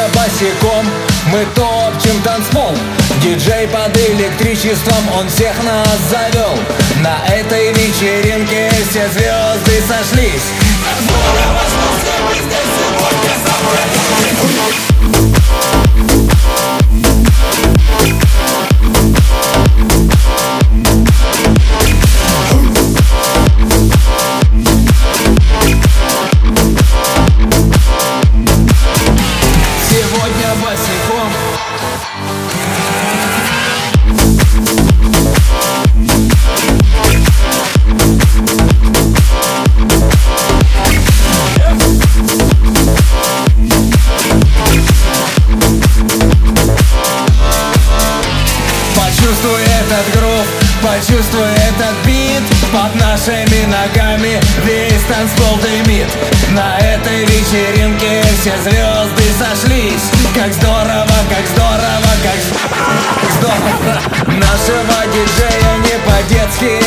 Сегодня босиком. Мы топчем танцпол. Диджей под электричеством, он всех нас завел На этой вечеринке все звезды сошлись почувствуй этот бит Под нашими ногами. Весь танцпол дымит. На этой вечеринке все звезды сошлись. Как здорово, как здорово, как здорово. Нашего диджея не по-детски